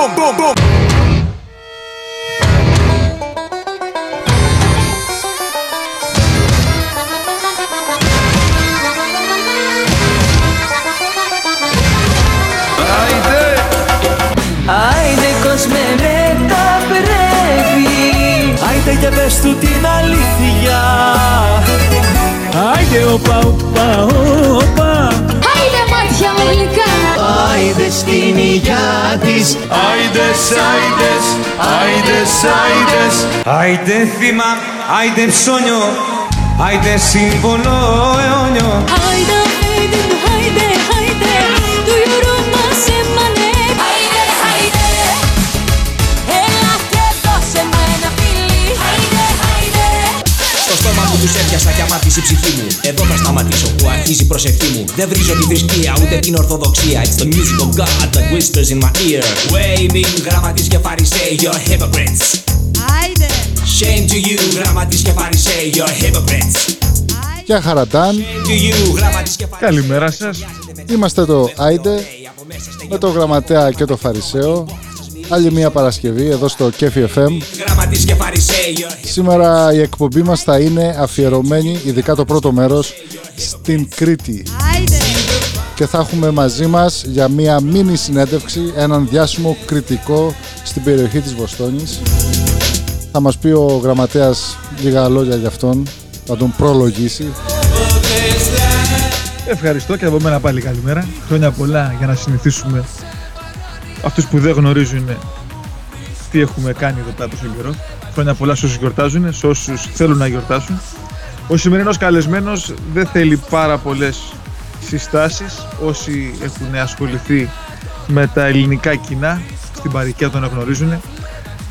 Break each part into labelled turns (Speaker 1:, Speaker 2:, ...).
Speaker 1: boom, boom, boom.
Speaker 2: Άιντες, άιντες
Speaker 3: Άιντε θύμα, άιντε ψώνιο, άιντε σύμβολο αιώνιο.
Speaker 4: Άιντε, άιντε, άιντε, άιντε Του γιουρού μας έμανε. Άιντε, άιντε Έλα και δώσε μου ένα φιλί. Άιντε, άιντε
Speaker 5: Στο στόμα μου τους έπιασα και αμάτισε η ψυχή μου Εδώ θα σταματήσω που αρχίζει η προσευχή μου Δεν βρίζω τη θρησκεία ούτε την ορθοδοξία It's the music of God that whispers in my ear Waving γραμματείς και φαρισαίοι you're hypocrites
Speaker 4: Άιντε
Speaker 5: Shame to you γραμματείς και φαρισαίοι you're hypocrites
Speaker 6: Γεια χαραντάν,
Speaker 5: To you γραμματείς και φαρισαίοι
Speaker 7: Καλημέρα σας.
Speaker 6: είμαστε το Άιντε με το Γραμματέα και το Φαρισαίο Άλλη μια Παρασκευή εδώ στο Κέφι FM
Speaker 5: Γραμματείς και φαρισαίοι you're
Speaker 6: Σήμερα η εκπομπή μας θα είναι αφιερωμένη, ειδικά το πρώτο μέρος, στην Κρήτη
Speaker 4: Άιντε
Speaker 6: και θα έχουμε μαζί μας για μια μίνι συνέντευξη έναν διάσημο κριτικό στην περιοχή της Βοστόνης. Θα μας πει ο γραμματέας λίγα λόγια για αυτόν, θα τον προλογίσει.
Speaker 7: Ευχαριστώ και από μένα πάλι καλημέρα. Χρόνια πολλά για να συνηθίσουμε αυτούς που δεν γνωρίζουν τι έχουμε κάνει εδώ πέρα τόσο καιρό. Χρόνια πολλά σε όσους γιορτάζουν, σε όσους θέλουν να γιορτάσουν. Ο σημερινός καλεσμένος δεν θέλει πάρα πολλές συστάσεις. Όσοι έχουν ασχοληθεί με τα ελληνικά κοινά, στην παροικία τον γνωρίζουν.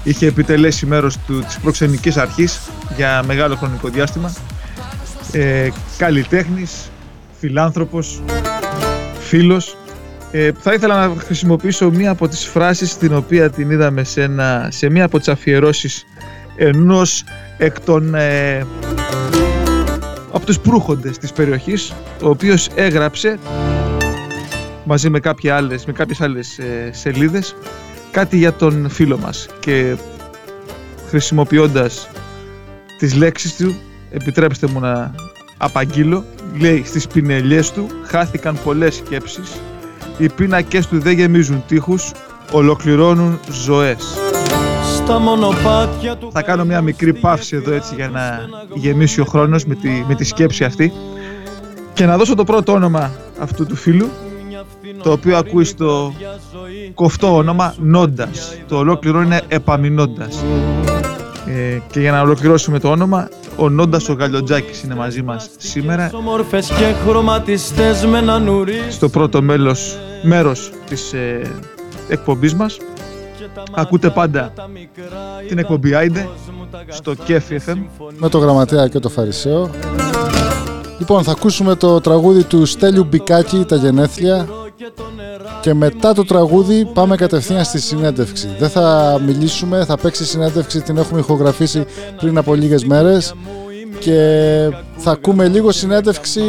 Speaker 7: Είχε επιτελέσει μέρος του, της προξενικής αρχής για μεγάλο χρονικό διάστημα. Ε, καλλιτέχνης, φιλάνθρωπος, φίλος. Ε, θα ήθελα να χρησιμοποιήσω μία από τις φράσεις την οποία την είδαμε σε, ένα, σε μία από τις αφιερώσεις ενός εκ των ε, από τους προύχοντες της περιοχής ο οποίος έγραψε μαζί με, κάποια άλλες, με κάποιες άλλες ε, σελίδες κάτι για τον φίλο μας. Και χρησιμοποιώντας τις λέξεις του επιτρέψτε μου να απαγγείλω λέει στις πινελιές του χάθηκαν πολλές σκέψεις οι πίνακες του δεν γεμίζουν τείχους ολοκληρώνουν ζωές.
Speaker 2: Στα μονοπάτια του
Speaker 7: θα κάνω μια μικρή παύση εδώ έτσι για να γεμίσει ο χρόνος με τη, με τη σκέψη αυτή. Και να δώσω το πρώτο όνομα αυτού του φίλου το οποίο ακούει στο κοφτό όνομα Νόντας. Το ολόκληρο είναι Επαμινόντας ε, και για να ολοκληρώσουμε το όνομα ο Νόντας ο Γαλιοτζάκης είναι μαζί μας σήμερα.
Speaker 2: Όμορφες και χρωματιστές με έναν ουρί
Speaker 7: στο πρώτο μέλος, μέρος της ε, εκπομπής μας. Ακούτε πάντα την εκπομπή Άιντε στο Κέφι FM
Speaker 6: με το Γραμματέα και το Φαρισαίο. Λοιπόν, θα ακούσουμε το τραγούδι του Στέλιου Μπικάκη, τα γενέθλια. Και μετά το τραγούδι πάμε κατευθείαν στη συνέντευξη. Δεν θα μιλήσουμε, θα παίξει συνέντευξη, την έχουμε ηχογραφήσει πριν από λίγες μέρες και θα ακούμε λίγο συνέντευξη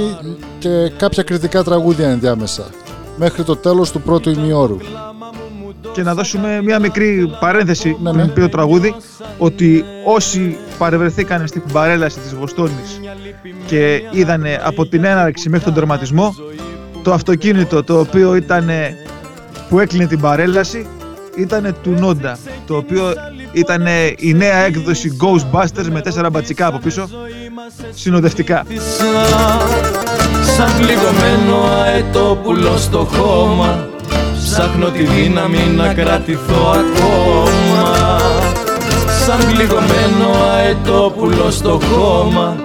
Speaker 6: και κάποια κριτικά τραγούδια ενδιάμεσα μέχρι το τέλος του πρώτου ημιώρου.
Speaker 7: και να δώσουμε μια μικρή παρένθεση
Speaker 6: Ναι,
Speaker 7: πριν
Speaker 6: ναι.
Speaker 7: πει το τραγούδι ότι όσοι παρευρεθήκαν στην παρέλαση της Βοστόνης και είδανε από την έναρξη μέχρι τον τερματισμό το αυτοκίνητο το οποίο ήταν που έκλεινε την παρέλαση ήταν του Νόντα το οποίο ήταν η νέα έκδοση Ghostbusters με τέσσερα μπατσικά από πίσω συνοδευτικά.
Speaker 2: Σαν πληγωμένο αετόπουλο στο χώμα Ψάχνω τη δύναμη να κρατηθώ ακόμα. Σαν πληγωμένο αετόπουλο στο χώμα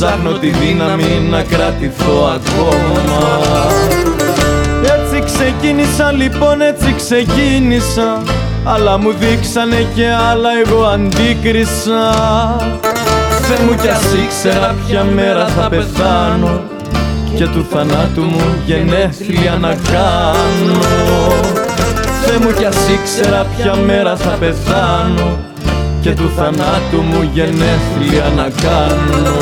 Speaker 2: Ψάχνω τη δύναμη να κρατηθώ ακόμα. Έτσι ξεκίνησα λοιπόν έτσι ξεκίνησα. Αλλά μου δείξανε και άλλα εγώ αντίκρισα. Θεέ μου κι ας ήξερα ποια μέρα θα πεθάνω. Και του θανάτου μου γενέθλια να κάνω. Θεέ μου κι ας ήξερα ποια μέρα θα πεθάνω και του θανάτου μου γενέθλια να κάνω.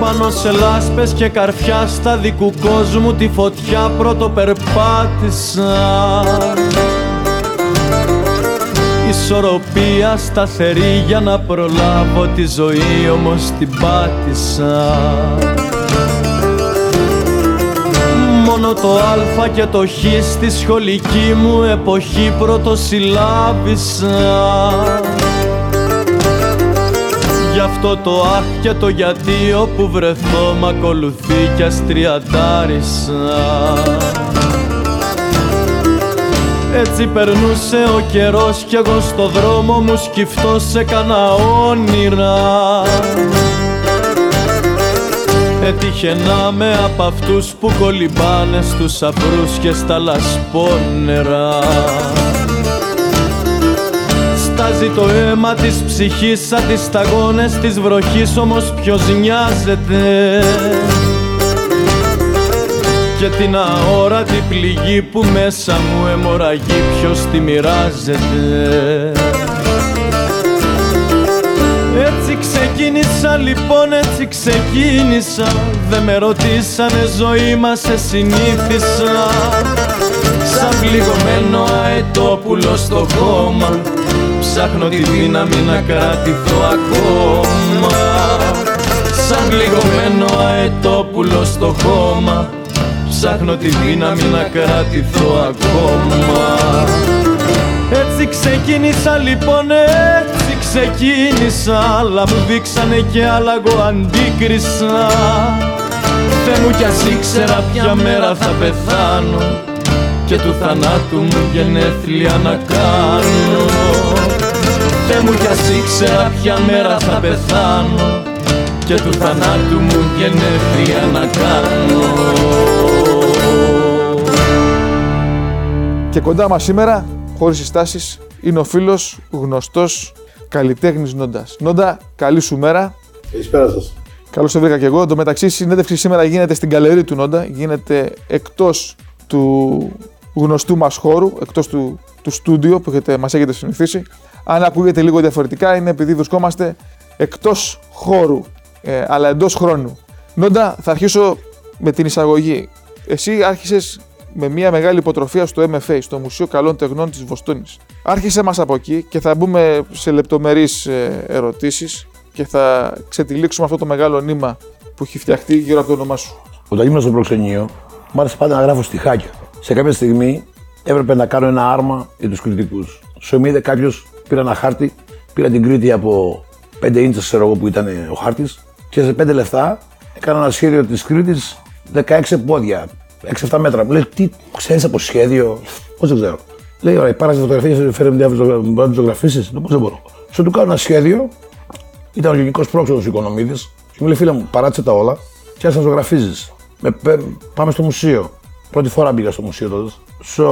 Speaker 2: Πάνω σε λάσπες και καρφιά στα δικού κόσμου τη φωτιά πρώτο περπάτησα Ισορροπία σταθερή για να προλάβω τη ζωή όμως την πάτησα. Μόνο το α και το χ στη σχολική μου εποχή πρωτοσυλλάβησα. Γι' αυτό το αχ και το γιατί όπου βρεθώ μ' ακολουθεί κι αστριαντάρισα έτσι περνούσε ο καιρός κι εγώ στο δρόμο μου σκυφτός έκανα όνειρα. Έτυχε να με απ' αυτούς που κολυμπάνε στους αφρούς και στα λασπόνερα. Στάζει το αίμα της ψυχής σαν τις σταγόνες της βροχής όμως ποιος νοιάζεται και την αόρατη πληγή που μέσα μου αιμορραγεί ποιος τη μοιράζεται. Έτσι ξεκίνησα λοιπόν έτσι ξεκίνησα. Δε με ρωτήσανε ζωή μας σε συνήθισα. Σαν πληγωμένο αετόπουλο στο χώμα Ψάχνω τη δύναμη να κρατηθώ ακόμα. Σαν πληγωμένο αετόπουλο στο χώμα Ψάχνω τη δύναμη να κρατηθώ ακόμα. Έτσι ξεκίνησα λοιπόν έτσι ξεκίνησα Αλλά μου δείξανε και άλλα εγώ αντίκρισα. Θεέ μου κι ας ήξερα ποια μέρα θα πεθάνω Και του θανάτου μου γενέθλια να κάνω. Θεέ μου κι ας ήξερα ποια μέρα θα πεθάνω και του θανάτου μου γενέθλια να κάνω
Speaker 1: Και κοντά μας σήμερα, χωρίς συστάσεις, είναι ο φίλος γνωστός καλλιτέχνης Νόντας. Νόντα, καλή σου μέρα.
Speaker 8: Καλησπέρα σας.
Speaker 1: Καλώς σε βρήκα και εγώ. Εν τω μεταξύ, η συνέντευξη σήμερα γίνεται στην καλερί του Νόντα. Γίνεται εκτός του γνωστού μας χώρου, εκτός του, του στούντιο που έχετε, μας έχετε συνηθίσει. Αν ακούγεται λίγο διαφορετικά, είναι επειδή βρισκόμαστε εκτός χώρου, ε, αλλά εντός χρόνου. Νόντα, θα αρχίσω με την εισαγωγή. Εσύ άρχισες με μια μεγάλη υποτροφία στο MFA, στο Μουσείο Καλών Τεχνών της Βοστόνης. Άρχισε μας από εκεί και θα μπούμε σε λεπτομερείς ε, ερωτήσεις και θα ξετυλίξουμε αυτό το μεγάλο νήμα που έχει φτιαχτεί γύρω από το όνομά σου.
Speaker 8: Όταν ήμουν στο προξενείο, μου άρεσε πάντα να γράφω στιχάκια. Σε κάποια στιγμή έπρεπε να κάνω ένα άρμα για τους κριτικούς. Στο είδε κάποιος, πήρα ένα χάρτη, πήρα την Κρήτη από 5 ίντσε, ξέρω εγώ που ήταν ο χάρτης, και σε 5 λεφτά έκανα ένα σχέδιο της Κρήτης 16 πόδια, 6-7 μέτρα. Μου λέει, τι ξέρεις από σχέδιο, πώς δεν ξέρω. Λέει, ωραία, πάρε τις φωτογραφίες, φέρε μια μπορεί να τις ζωγραφίσεις. Πώς δεν μπορώ. Στο του κάνω ένα σχέδιο, ήταν ο γενικός πρόξενος Οικονομίδης, και μου λέει, φίλε μου, παράτησε τα όλα και άρχισε να ζωγραφίζεις. Πάμε στο μουσείο. Πρώτη φορά μπήκα στο μουσείο τότε. So,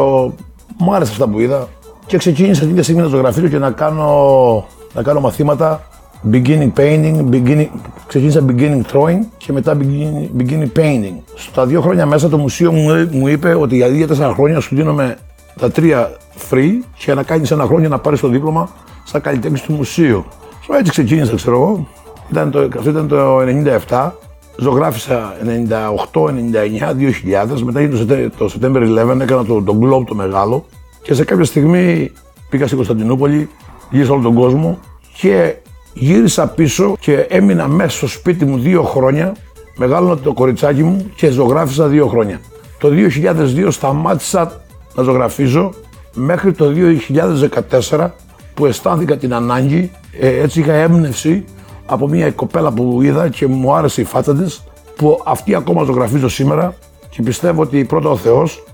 Speaker 8: μου άρεσε αυτά που είδα και ξεκίνησα την ίδια στιγμή να ζωγραφίζω και να κάνω, να κάνω μαθήματα beginning painting, beginning, ξεκίνησα beginning drawing και μετά beginning, beginning painting. Στα δύο χρόνια μέσα το μουσείο μου, μου είπε ότι για δύο τέσσερα χρόνια σου δίνουμε τα τρία free και να κάνεις ένα χρόνο να πάρεις το δίπλωμα στα καλλιτέχνης του μουσείου. So, έτσι ξεκίνησα, ξέρω εγώ. Ήταν το, αυτό ήταν το 97. Ζωγράφισα 98, 99, 2000. Μετά έγινε το, September 11, έκανα το, το Globe το μεγάλο. Και σε κάποια στιγμή πήγα στην Κωνσταντινούπολη, γύρισα όλο τον κόσμο και Γύρισα πίσω και έμεινα μέσα στο σπίτι μου δύο χρόνια, μεγάλωνα το κοριτσάκι μου και ζωγράφισα δύο χρόνια. Το 2002 σταμάτησα να ζωγραφίζω μέχρι το 2014 που αισθάνθηκα την ανάγκη, ε, έτσι είχα έμπνευση από μια κοπέλα που είδα και μου άρεσε η φάτσα της, που αυτή ακόμα ζωγραφίζω σήμερα και πιστεύω ότι πρώτα ο Θεός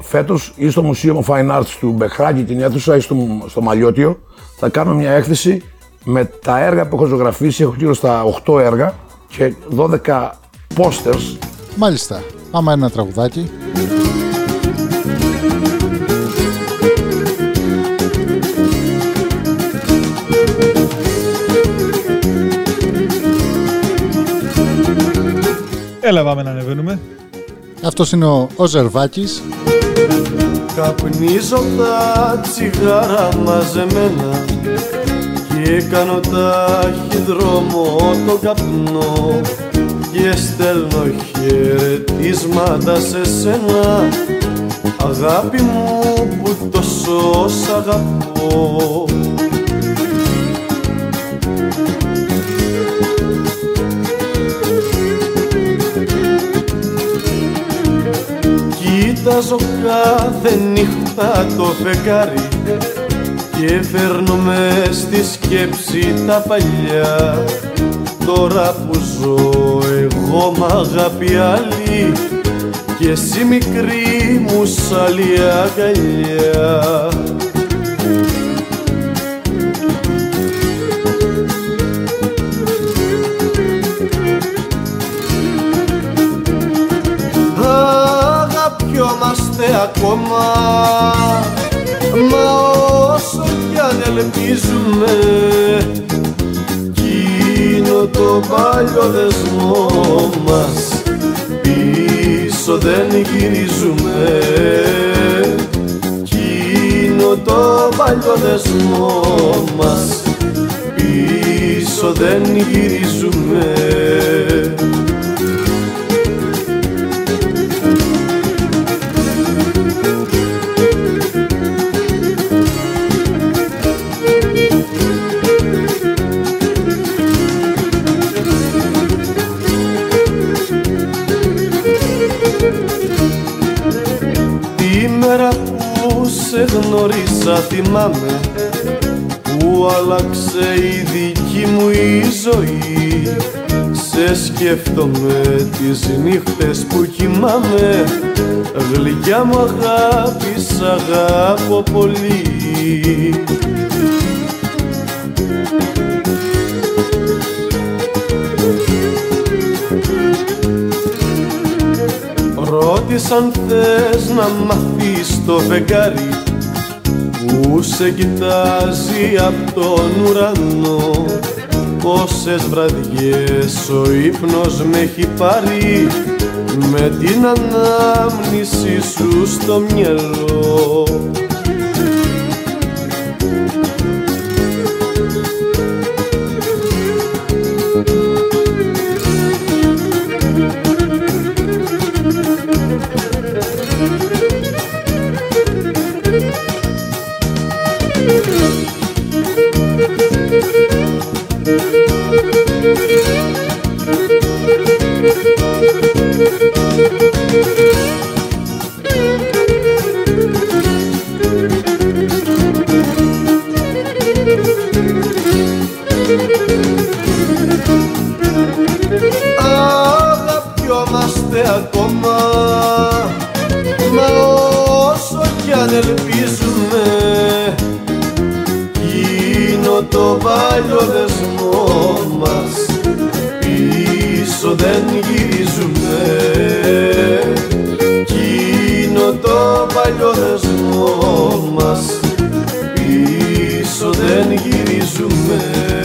Speaker 8: φέτος ή στο Μουσείο Fine Arts του Μπεχράκη την αίθουσα ή στο, στο Μαλιώτιο θα κάνω μια έκθεση με τα έργα που έχω ζωγραφίσει, έχω γύρω στα 8 έργα και 12 posters.
Speaker 6: Μάλιστα. Άμα ένα τραγουδάκι.
Speaker 7: Έλα πάμε να ανεβαίνουμε.
Speaker 6: Αυτός είναι ο, ο Ζερβάκης.
Speaker 9: Καπνίζω τα τσιγάρα μαζεμένα και κάνω ταχυδρόμο το καπνό και
Speaker 2: και στέλνω χαιρετίσματα σε σένα. Αγάπη μου που τόσο σ' αγαπώ. Κοιτάζω κάθε νύχτα το φεγγάρι και φέρνω με στη σκέψη τα παλιά. Τώρα που ζω εγώ μ' αγάπη άλλη. Και εσύ μικρή μου σ' άλλη αγκαλιά. Αγαπιόμαστε ακόμα. Μα όσο κι αν ελπίζουμε Εκείνο το παλιό δεσμό μας. Πίσω δεν γυρίζουμε Εκείνο το παλιό δεσμό μας. Πίσω δεν γυρίζουμε γνωρίσα θυμάμαι που άλλαξε η δική μου η ζωή. Σε σκέφτομαι τις νύχτες που κοιμάμαι. Γλυκιά μου αγάπη σ' αγάπω πολύ. Ρώτησαν θες να μάθεις το φεγγάρι που σε κοιτάζει από τον ουρανό Πόσες βραδιές ο ύπνος με έχει πάρει με την ανάμνηση σου στο μυαλό ακόμα. Μα όσο κι αν ελπίζουμε Γίνω το παλιό δεσμό μας. Πίσω δεν γυρίζουμε. Γίνω το παλιό δεσμό μας. Πίσω δεν γυρίζουμε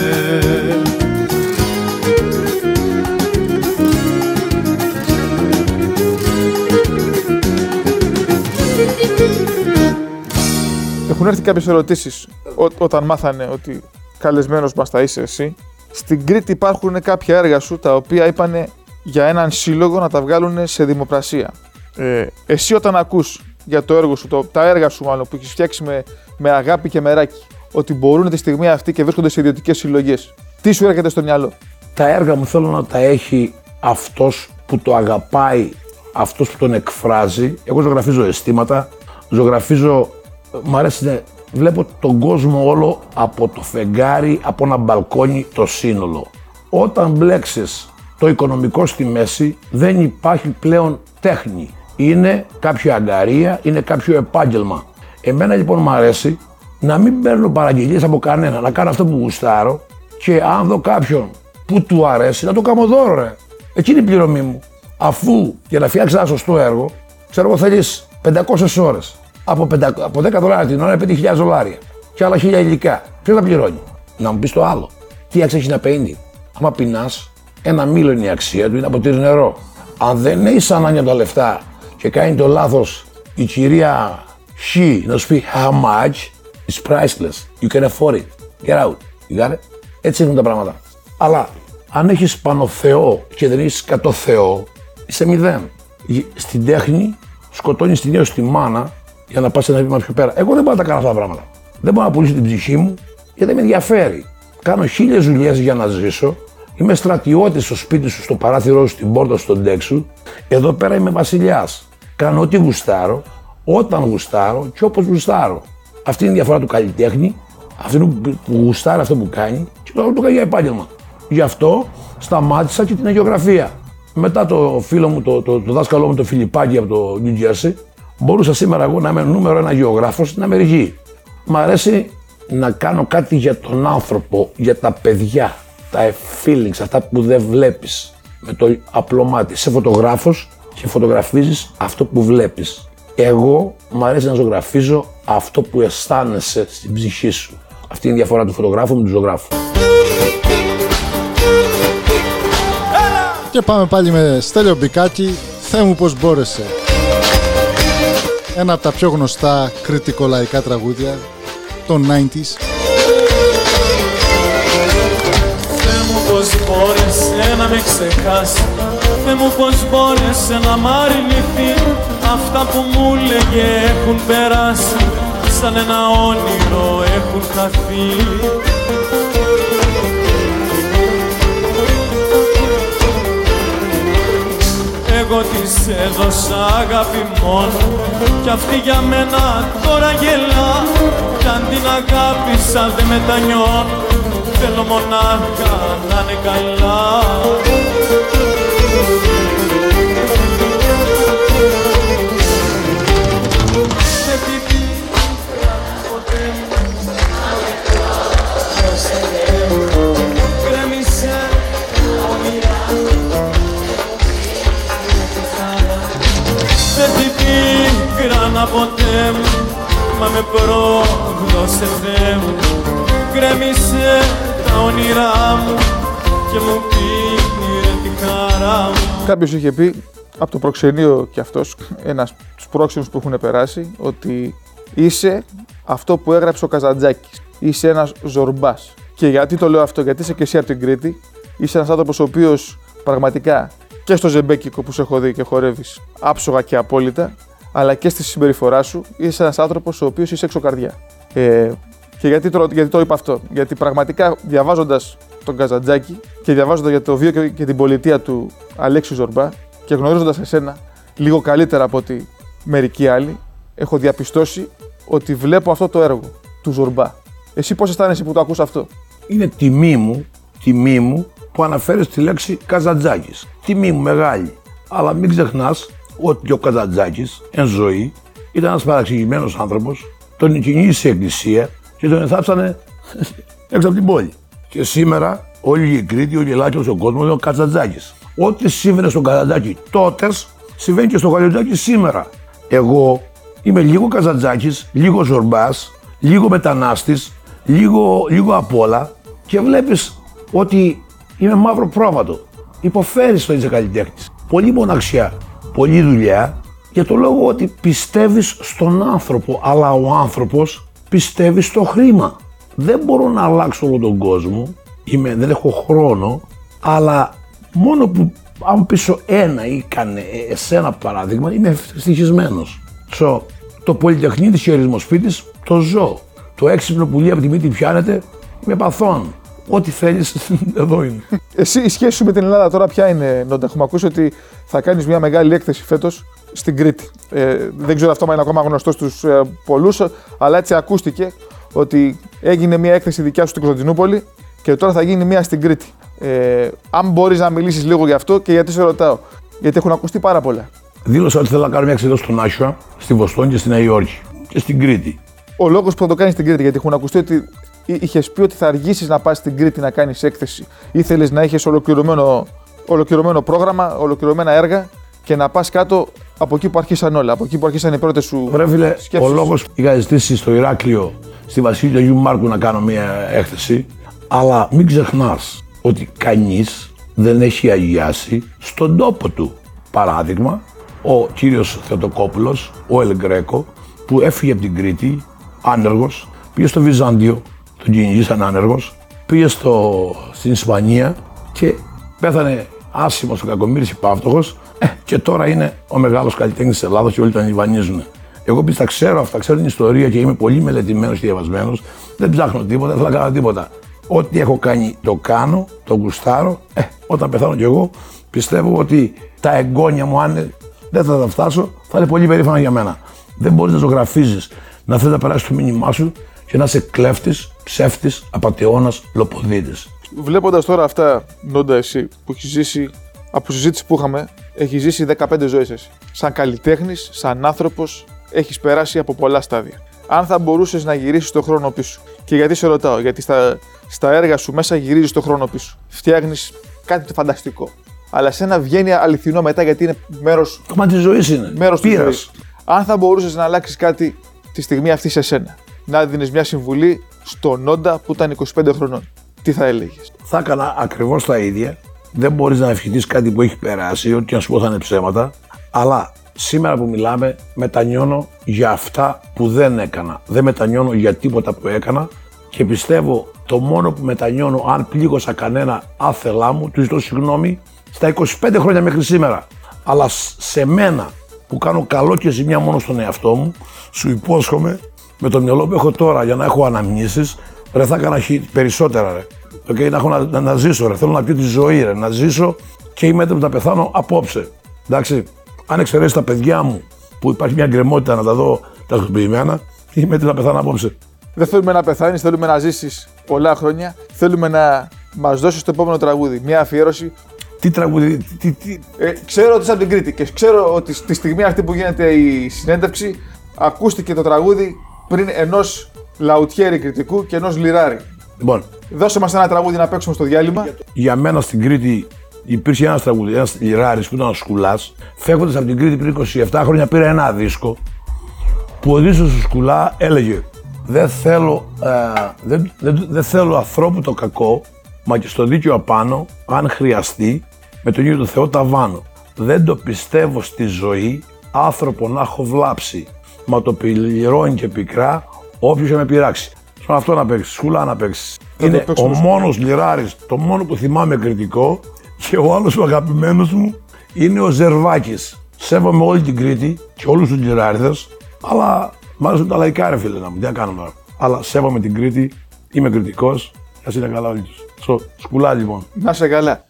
Speaker 7: Έχουν έρθει κάποιες ερωτήσεις όταν μάθανε ότι καλεσμένος μας θα είσαι εσύ. Στην Κρήτη υπάρχουν κάποια έργα σου τα οποία είπαν για έναν σύλλογο να τα βγάλουν σε δημοπρασία. Ε, εσύ όταν ακούς για το έργο σου, το, τα έργα σου μάλλον που έχεις φτιάξει με, με αγάπη και μεράκι, ότι μπορούν τη στιγμή αυτή και βρίσκονται σε ιδιωτικές συλλογές. Τι σου έρχεται στο μυαλό;
Speaker 8: Τα έργα μου θέλω να τα έχει αυτός που το αγαπάει, αυτός που τον εκφράζει. Εγώ ζωγραφίζω αισθήματα, ζωγραφίζω, μ' αρέσει να βλέπω τον κόσμο όλο από το φεγγάρι, από ένα μπαλκόνι, το σύνολο. Όταν μπλέξεις το οικονομικό στη μέση, δεν υπάρχει πλέον τέχνη. Είναι κάποια αγκαρία, είναι κάποιο επάγγελμα. Εμένα λοιπόν μου αρέσει να μην παίρνω παραγγελίες από κανένα, να κάνω αυτό που γουστάρω και αν δω κάποιον που του αρέσει, να το κάνω δώρο ρε. Εκείνη είναι η πληρωμή μου. Αφού για να φτιάξεις ένα σωστό έργο, ξέρω εγώ θέλεις 500 ώρες. Από, 500 από 10 δολάρια την ώρα είναι 5.000 δολάρια. Και άλλα 1000 υλικά. Ποιος θα πληρώνει; Να μου πεις το άλλο. Τι αξία έχει να παίρνει; Άμα πεινάς, ένα μήλο είναι η αξία του, είναι από νερό. Αν δεν έχεις ανάγκη από τα λεφτά και κάνει το λάθος η κυρία Χ να σου πει how much is priceless. You can afford it. Get out. You got it; Έτσι έχουν τα πράγματα. Αλλά αν έχεις πάνω Θεό και δεν έχεις κατ' Θεό, είσαι μηδέν. Γ- Στην τέχνη σκοτώνεις την ίδια σου τη μάνα για να πας ένα βήμα πιο πέρα. Εγώ δεν μπορώ να τα κάνω αυτά τα πράγματα. Δεν μπορώ να πουλήσω την ψυχή μου γιατί δεν με ενδιαφέρει. Κάνω χίλιες δουλειές για να ζήσω. Είμαι στρατιώτης στο σπίτι σου, στο παράθυρό σου, στην πόρτα σου, στον τέξ σου. Εδώ πέρα είμαι βασιλιάς. Κάνω ό,τι γουστάρω, όταν γουστάρω και όπως γουστάρω. Αυτή είναι η διαφορά του καλλιτέχνη. Αυτό που που γουστάρει αυτό που κάνει και το άλλο το κάνει για επάγγελμα. Γι' αυτό σταμάτησα και την αγιογραφία. Μετά το φίλο μου, το, το, το δάσκαλό μου, το Φιλιππάκη από το New Jersey, μπορούσα σήμερα εγώ να είμαι νούμερο ένα γεωγράφος στην Αμερική. Μ' αρέσει να κάνω κάτι για τον άνθρωπο, για τα παιδιά, τα feelings, αυτά που δεν βλέπεις με το απλό μάτι. Είσαι φωτογράφος και φωτογραφίζεις αυτό που βλέπεις. Εγώ μου αρέσει να ζωγραφίζω αυτό που αισθάνεσαι στην ψυχή σου. Αυτή είναι η διαφορά του φωτογράφου με του ζωγράφου.
Speaker 6: Και πάμε πάλι με Στέλιο Μπικάκη, Θεέ μου πως μπόρεσε. Ένα από τα πιο γνωστά κριτικολαϊκά τραγούδια των 90s.
Speaker 2: Θεέ μου πως μπόρεσε να με ξεχάσεις. Θεέ μου πως μπόρεσε να μ' αρνηθείς. Αυτά που μου λέγε έχουν περάσει. Σαν ένα όνειρο έχουν χαθεί Εγώ της έδωσα αγάπη μόνο. Κι αυτή για μένα τώρα γελά. Κι αν την αγάπησα δεν μετανιώνω. Θέλω μονάχα να είναι καλά πίκρανα ποτέ μου Μα με πρόγνωσε Θεέ μου Γκρέμισε τα όνειρά μου Και μου πήρε τη χαρά μου
Speaker 7: Κάποιος είχε πει από το προξενείο κι αυτός, ένας τους πρόξενους που έχουν περάσει, ότι είσαι αυτό που έγραψε ο Καζαντζάκης. Είσαι ένας ζορμπάς. Και γιατί το λέω αυτό, γιατί είσαι και εσύ από την Κρήτη, είσαι ένας άνθρωπος ο οποίος πραγματικά και στο ζεμπέκικο που σε έχω δει και χορεύεις άψογα και απόλυτα, αλλά και στη συμπεριφορά σου είσαι ένας άνθρωπος ο οποίος είσαι εξωκαρδιά. Ε, και γιατί το, γιατί το είπα αυτό, Γιατί πραγματικά διαβάζοντας τον Καζαντζάκη και διαβάζοντας για το βίο και, και την πολιτεία του Αλέξη Ζορμπά και γνωρίζοντας εσένα λίγο καλύτερα από ότι μερικοί άλλοι, έχω διαπιστώσει ότι βλέπω αυτό το έργο του Ζορμπά. Εσύ πώς αισθάνεσαι που το ακούς αυτό;
Speaker 8: Είναι τιμή μου, τιμή μου που αναφέρεις τη λέξη Καζαντζάκης. Τιμή μου μεγάλη. Αλλά μην ξεχνάς ότι ο Καζαντζάκης εν ζωή ήταν ένας παραξηγημένος άνθρωπος, τον κυνήγησε η εκκλησία και τον εθάψανε έξω από την πόλη. Και σήμερα όλη η Κρήτη, όλη η Ελλάδα και όλος ο κόσμος είναι ο Καζαντζάκης. Ό,τι σύμβαινε στον Καζαντζάκη τότες, συμβαίνει και στον Καζαντζάκη σήμερα. Εγώ είμαι λίγο Καζαντζάκης, λίγο Ζορμπάς, λίγο μετανάστης, λίγο, λίγο απ' όλα και βλέπεις ότι είμαι μαύρο πρόβατο. Υποφέρεις το είσαι καλλιτέχνης. Πολύ μοναξιά, πολλή δουλειά για το λόγο ότι πιστεύεις στον άνθρωπο, αλλά ο άνθρωπος πιστεύει στο χρήμα. Δεν μπορώ να αλλάξω όλο τον κόσμο, είμαι, δεν έχω χρόνο, αλλά μόνο που αν πίσω ένα ή κάνε ε, εσένα παράδειγμα, είμαι ευτυχισμένος. So, το πολυτεχνίδι χειρισμός σπίτι το ζω. Το έξυπνο πουλί από τη μύτη πιάνεται με παθών. Ό,τι θέλεις, εδώ είναι.
Speaker 7: Εσύ, η σχέση σου με την Ελλάδα τώρα ποια είναι, Νόντα; Έχουμε ακούσει ότι θα κάνεις μια μεγάλη έκθεση φέτος στην Κρήτη. Ε, δεν ξέρω αυτό αν είναι ακόμα γνωστό στους ε, πολλούς, αλλά έτσι ακούστηκε ότι έγινε μια έκθεση δικιά σου στην Κωνσταντινούπολη και τώρα θα γίνει μια στην Κρήτη. Ε, αν μπορείς να μιλήσεις λίγο γι' αυτό και γιατί σε ρωτάω. Γιατί έχουν ακουστεί πάρα πολλά.
Speaker 8: Δήλωσα ότι θέλω να κάνω μια εξέδωση στον Άσουα, στη Βοστόνη και στη Νέα Υόρκη και στην Κρήτη.
Speaker 7: Ο λόγος που θα το κάνεις στην Κρήτη, γιατί έχουν ακουστεί ότι είχες πει ότι θα αργήσεις να πας στην Κρήτη να κάνεις έκθεση; Ήθελε να έχει ολοκληρωμένο, ολοκληρωμένο πρόγραμμα, ολοκληρωμένα έργα και να πας κάτω από εκεί που αρχίσαν όλα. Από εκεί που αρχίσαν οι πρώτες σου
Speaker 8: Ρε φίλε,
Speaker 7: σκέψεις;
Speaker 8: ο λόγος είχα ζητήσει στο Ηράκλειο, στη Βασίλεια Αγίου Μάρκου να κάνω μια έκθεση, αλλά μην ξεχνάς ότι κανείς δεν έχει αγιάσει στον τόπο του. Παράδειγμα, ο κύριος Θεοτοκόπουλος, ο Ελγκρέκο, που έφυγε από την Κρήτη, άνεργος, πήγε στο Βυζάντιο, τον κυνηγήσαν άνεργος, πήγε στο, στην Ισπανία και πέθανε άσημο ο Κακομήρης Υπάυτοχος ε, και τώρα είναι ο μεγάλος καλλιτέχνης της Ελλάδος και όλοι τον λιβανίζουν. Εγώ επειδή τα ξέρω αυτά, ξέρω την ιστορία και είμαι πολύ μελετημένος και διαβασμένος, δεν ψάχνω τίποτα, δεν θα κάνω τίποτα. Ό,τι έχω κάνει το κάνω, το γουστάρω. Ε, όταν πεθάνω κι εγώ, πιστεύω ότι τα εγγόνια μου, αν δεν θα τα φτάσω, θα είναι πολύ περήφανα για μένα. Δεν μπορείς να ζωγραφίζεις, να θες να περάσεις το μήνυμά σου και να είσαι κλέφτης, ψεύτης, απαταιώνας, λοποδίτη.
Speaker 7: Βλέποντας τώρα αυτά, Νόντα, εσύ που έχεις ζήσει από συζήτηση που είχαμε, έχεις ζήσει 15 ζωές εσύ. Σαν καλλιτέχνης, σαν άνθρωπος, έχεις περάσει από πολλά στάδια. Αν θα μπορούσες να γυρίσεις το χρόνο πίσω. Και γιατί σε ρωτάω, Γιατί στα, στα έργα σου μέσα γυρίζεις το χρόνο πίσω. Φτιάχνεις κάτι φανταστικό. Αλλά σε ένα βγαίνει αληθινό μετά γιατί είναι μέρο.
Speaker 8: Κομμάτι της ζωής είναι.
Speaker 7: Μέρος της
Speaker 8: Πείρας.
Speaker 7: ζωής. Αν θα μπορούσες να αλλάξεις κάτι τη στιγμή αυτή σε σένα, να δίνεις μια συμβουλή στον Νόντα που ήταν 25 χρονών, τι θα έλεγες;
Speaker 8: Θα έκανα ακριβώς τα ίδια. Δεν μπορείς να ευχηθείς κάτι που έχει περάσει, ό,τι να σου πω θα είναι ψέματα. Αλλά σήμερα που μιλάμε, μετανιώνω για αυτά που δεν έκανα. Δεν μετανιώνω για τίποτα που έκανα και πιστεύω το μόνο που μετανιώνω, αν πλήγωσα κανένα άθελά μου, του ζητώ συγγνώμη στα 25 χρόνια μέχρι σήμερα. Αλλά σ- σε μένα που κάνω καλό και ζημιά μόνο στον εαυτό μου, σου υπόσχομαι με το μυαλό που έχω τώρα για να έχω αναμνήσεις, ρε θα έκανα χι- περισσότερα ρε. Okay, να, έχω να, να, να ζήσω ρε, θέλω να πιω τη ζωή ρε, να ζήσω και είμαι έτοιμος να πεθάνω απόψε. Εντάξει, αν εξαιρέσεις τα παιδιά μου που υπάρχει μια γκρεμότητα να τα δω τα χρησιμοποιημένα, είμαι έτοιμος να πεθάνω απόψε.
Speaker 7: Δεν θέλουμε να πεθάνεις, θέλουμε να ζήσεις πολλά χρόνια. Θέλουμε να μας δώσεις το επόμενο τραγούδι. Μια αφιέρωση.
Speaker 8: Τι τραγούδι, τι, τι,
Speaker 7: Ε, ξέρω ότι είσαι από την Κρήτη και ξέρω ότι στη στιγμή αυτή που γίνεται η συνέντευξη ακούστηκε το τραγούδι πριν ενός λαουτιέρη κριτικού και ενός λιράρη.
Speaker 8: Λοιπόν,
Speaker 7: Δώσε μας ένα τραγούδι να παίξουμε στο διάλειμμα.
Speaker 8: για μένα στην Κρήτη υπήρχε ένας τραγούδι, ένας λιράρης που ήταν ο Σκουλάς. Φεύγοντας από την Κρήτη πριν 27 χρόνια, πήρα ένα δίσκο που ο δίσκος του Σκουλά έλεγε δεν θέλω, ε, δεν, δεν, δεν θέλω ανθρώπου το κακό, μα και στο δίκαιο απάνω, αν χρειαστεί, με τον ίδιο το Θεό τα βάνω. Δεν το πιστεύω στη ζωή, άνθρωπο να έχω βλάψει, μα το πληρώνει και πικρά όποιος με πειράξει. Στον αυτό να παίξεις, σκουλά να παίξεις.
Speaker 7: το
Speaker 8: Είναι ο
Speaker 7: παίξουμε στο-
Speaker 8: μόνος λιράρης, το μόνο που θυμάμαι κριτικό και ο άλλος ο αγαπημένος μου είναι ο Ζερβάκης. Σέβομαι όλη την Κρήτη και όλους τους λιράριδες, αλλά μ' αρέσουν τα λαϊκά ρε φίλε να μου, τι να κάνουμε τώρα. Αλλά σέβομαι την Κρήτη, είμαι κριτικός, ας είναι καλά όλοι τους. Στο σκουλά λοιπόν.
Speaker 7: Να σε καλά.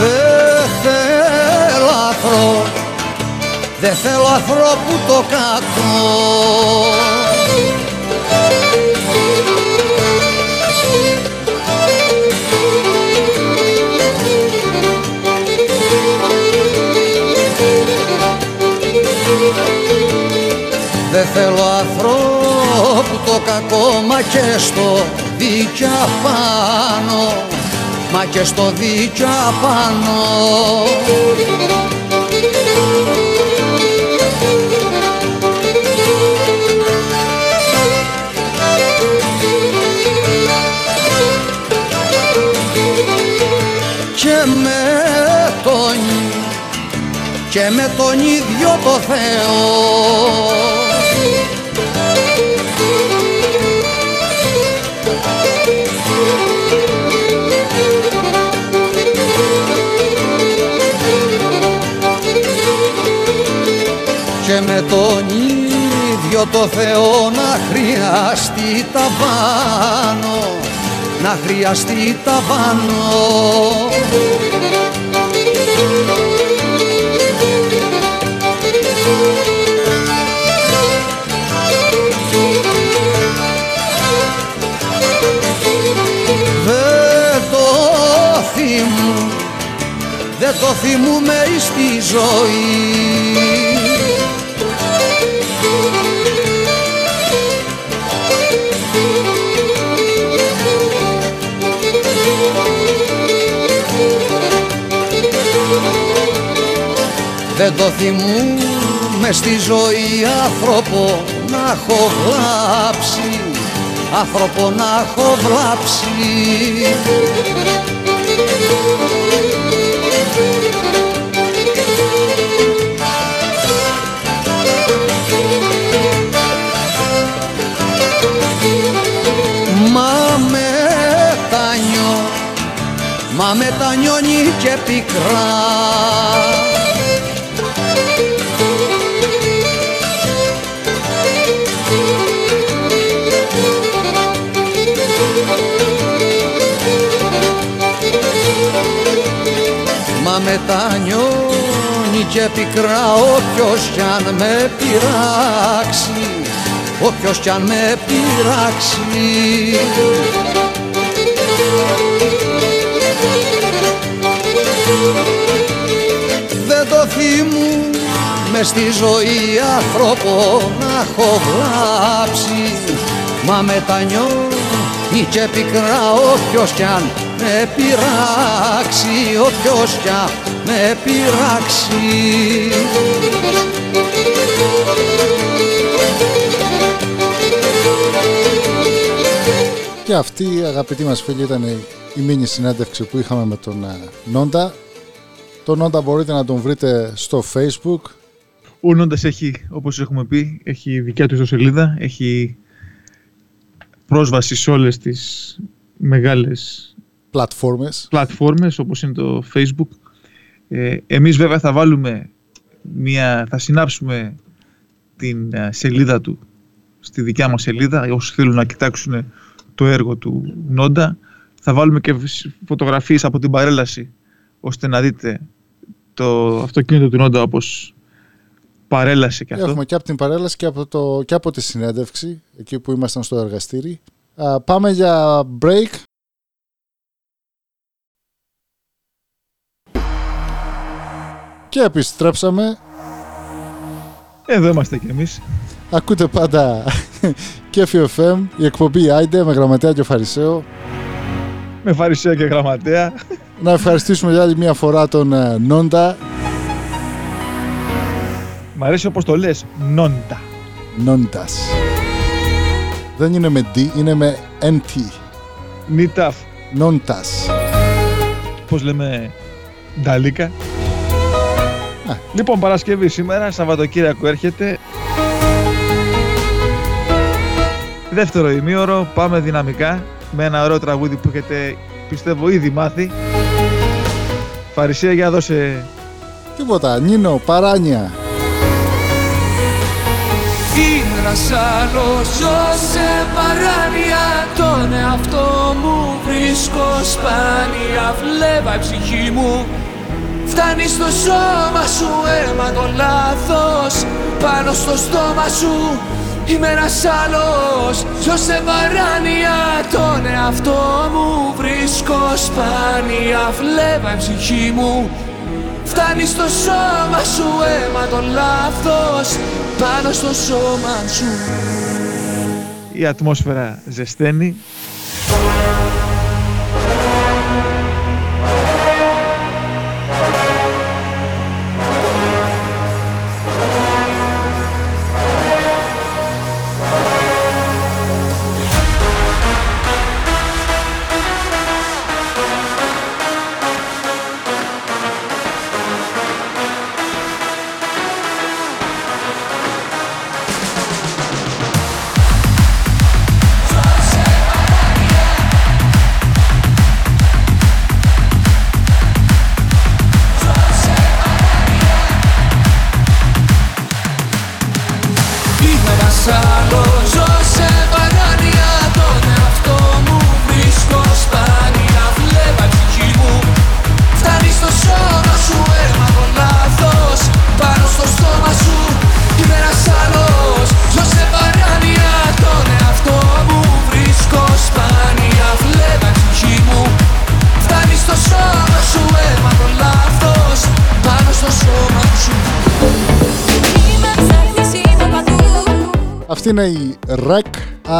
Speaker 10: Δεν θέλω αφρό Δεν θέλω ανθρώπου το κακό θέλω ανθρώπου το κακό Μα και στο δίκιο απάνω Μα και στο δίκιο απάνω Και με τον και με τον ίδιο το Θεό και με τον ίδιο το Θεό να χρειαστεί τα πάνω να χρειαστεί τα πάνω Δεν το θυμού δεν το θυμούμε στη ζωή Δεν το θυμούμε στη ζωή άνθρωπο να έχω βλάψει Άνθρωπο να έχω βλάψει. Μα μετανιώ, μα μετανιώνει και πικρά. Μετανιώνει και πικρά όποιος κι αν με πειράξει Όποιος κι αν με πειράξει. Δεν το θυμούν με στη ζωή άνθρωπο να έχω βλάψει Μα μετανιώνει και πικρά όποιος κι αν με πειράξει Όποιος κι αν με πειράξει
Speaker 6: Και αυτή αγαπητοί μας φίλοι ήταν η μίνι συνέντευξη που είχαμε με τον ε, Νόντα. Τον Νόντα μπορείτε να τον βρείτε στο facebook.
Speaker 7: Ο Νόντας έχει, όπως έχουμε πει, έχει δικιά του ιστοσελίδα, έχει πρόσβαση σε όλες τις μεγάλες
Speaker 6: πλατφόρμες,
Speaker 7: πλατφόρμες όπως είναι το facebook. Ε, εμείς βέβαια θα βάλουμε μια, θα συνάψουμε την ε, σελίδα του στη δικιά μας σελίδα, όσοι θέλουν να κοιτάξουν το έργο του Νόντα. Θα βάλουμε και φωτογραφίες από την παρέλαση, ώστε να δείτε το αυτοκίνητο του Νόντα όπως παρέλασε και αυτό.
Speaker 6: Έχουμε και από την παρέλαση και από, το, και από τη συνέντευξη, εκεί που ήμασταν στο εργαστήρι. Α, πάμε για break. Και επιστρέψαμε.
Speaker 7: Εδώ είμαστε κι εμείς.
Speaker 6: Ακούτε πάντα και FM, η εκπομπή Άιντε με γραμματέα και φαρισαίο.
Speaker 7: Με φαρισαίο και γραμματέα.
Speaker 6: Να ευχαριστήσουμε για άλλη μια φορά τον ε, Νόντα.
Speaker 7: Μ' αρέσει όπως το λες, Νόντα.
Speaker 6: Νόντας. Δεν είναι με D, είναι με NT.
Speaker 7: Νίταφ.
Speaker 6: Νόντας.
Speaker 7: Πώς λέμε, Νταλίκα. Λοιπόν, Παρασκευή σήμερα, Σαββατοκύριακο έρχεται. Δεύτερο ημίωρο, πάμε δυναμικά με ένα ωραίο τραγούδι που έχετε πιστεύω ήδη μάθει. Φαρισία για δώσε...
Speaker 6: Τίποτα, Νίνο, παράνια.
Speaker 11: Είμαι ένας άλλος, ζω σε παράνοια Τον εαυτό μου βρίσκω σπάνια Βλέπα η ψυχή μου Φτάνει στο σώμα σου αίμα το λάθος. Πάνω στο στόμα σου Είμαι ένας άλλος. Ζω σε παράνοια Τον εαυτό μου βρίσκω σπάνια. Βλέπα η ψυχή μου. Φτάνει στο σώμα σου αίμα το λάθος. Πάνω στο σώμα σου.
Speaker 7: Η ατμόσφαιρα ζεσταίνει.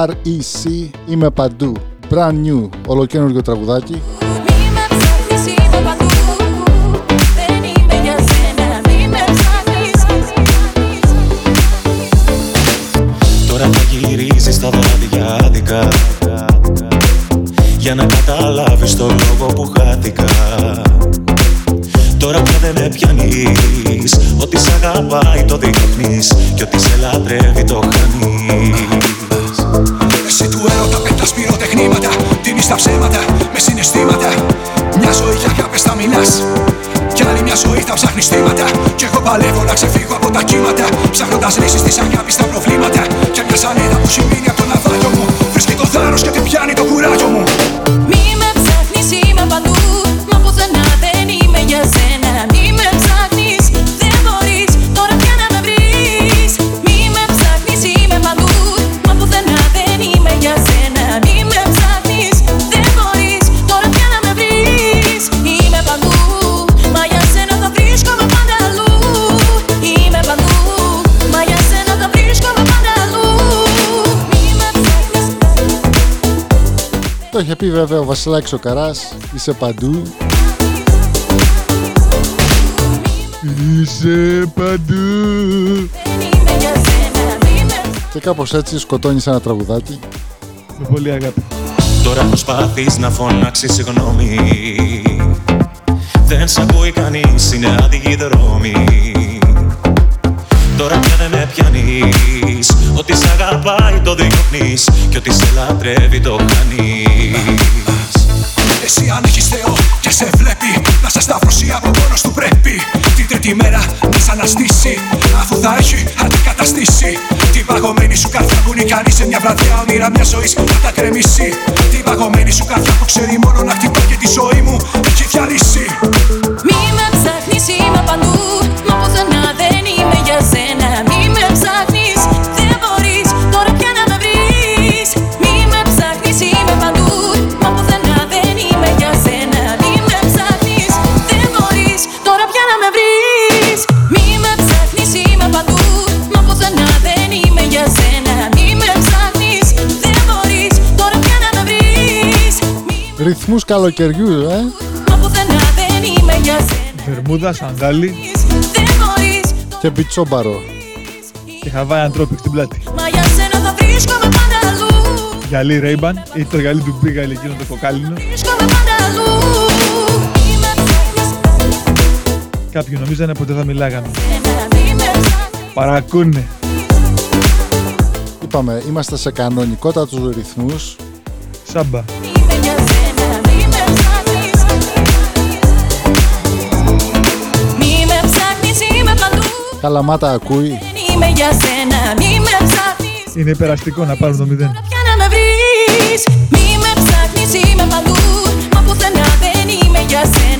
Speaker 6: R-E-C, είμαι παντού. Brand new, ολοκένουργιο τραγουδάκι.
Speaker 12: Τώρα θα γυρίζεις τα βράδια άδικα Για να καταλάβεις το λόγο που χάθηκα. Τώρα πια δεν με πιάνεις. Ότι σ' αγαπάει το δείχνεις. Κι ότι σε λατρεύει το χάνεις
Speaker 13: Εσύ του έρωτα πετάς πυροτεχνήματα Τιμής τα ψέματα με συναισθήματα. Μια ζωή για θα μιλάς Κι άλλη μια ζωή θα ψάχνεις θύματα. Κι εγώ παλεύω να ξεφύγω από τα κύματα Ψάχνοντας λύσεις της αγάπης στα προβλήματα. Κι μια σανίδα που έχει μείνει από το ναυάγιο μου Βρίσκει το θάρρος και την πιάνει το κουράγιο
Speaker 6: πει βέβαια ο Βασιλάκης ο Καράς, είσαι παντού. Είσαι παντού. Και κάπως έτσι σκοτώνεις ένα τραγουδάκι.
Speaker 7: Με πολύ αγάπη.
Speaker 12: Τώρα προσπαθείς να φωνάξεις συγγνώμη Δεν σ' ακούει κανείς, είναι άδειοι δρόμοι Τώρα πια δεν με πιάνεις Ότι σ' αγαπάει το διώχνεις Κι ότι σε λατρεύει το κάνεις.
Speaker 13: Εσύ αν έχεις Θεό και σε βλέπει Να σε σταυρώσει από μόνος του πρέπει. Την τρίτη μέρα να σ' αναστήσει Αφού θα έχει αντικαταστήσει. Την παγωμένη σου καρδιά που νικάνει σε μια βραδιά Όνειρα μιας ζωής να τα κρεμίσει. Την παγωμένη σου καρδιά που ξέρει μόνο να χτυπά Και τη ζωή μου έχει διαλύσει.
Speaker 4: Μη με ψάχνεις, είμαι παντού
Speaker 6: Ρυθμούς καλοκαιριού, ε.
Speaker 4: Μα πουθενά δεν είμαι για σένα
Speaker 7: Βερμούδα, σανδάλι
Speaker 4: Δεν μπορείς
Speaker 6: Και μπιτσόμπαρο.
Speaker 7: και Hawaii Tropic στην πλάτη.
Speaker 4: Μα για σένα θα βρίσκομαι πάντα αλλού
Speaker 7: Γυαλί Ray-Ban ή το γυαλί του Μπίγαλη εκείνο το κοκάλινο.
Speaker 4: Βρίσκομαι πάντα αλλού
Speaker 7: Κάποιοι νομίζανε ποτέ θα μιλάγαμε. Παρακούνε.
Speaker 6: Είπαμε, είμαστε σε κανονικότατους ρυθμούς.
Speaker 7: Σάμπα.
Speaker 6: Καλαμάτα ακούει.
Speaker 4: Δεν είμαι για σένα Μη με ψάχνεις,
Speaker 7: Είναι υπεραστικό να πάρουν το μηδέν.
Speaker 4: πια να με βρεις Μη με ψάχνεις, είμαι παντού Μα πουθενά δεν είμαι για σένα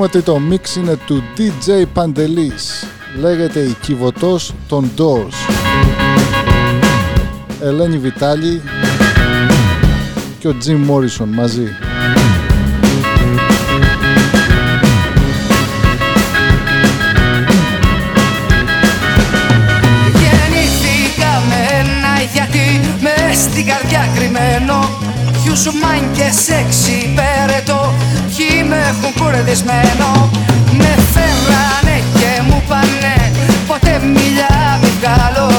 Speaker 6: πούμε ότι το mix είναι του DJ Παντελής. Λέγεται η Κιβωτός των Doors. Ελένη Βιτάλη και ο Jim Morrison μαζί.
Speaker 14: Γεννήθηκα με ένα γιατί μες στην καρδιά κρυμμένο Ποιους μάγκες εξυπηρετώ Ποιοι με έχουν κουρδισμένο Με φέρανε και μου πάνε Ποτέ μιλιά μη βγάλω.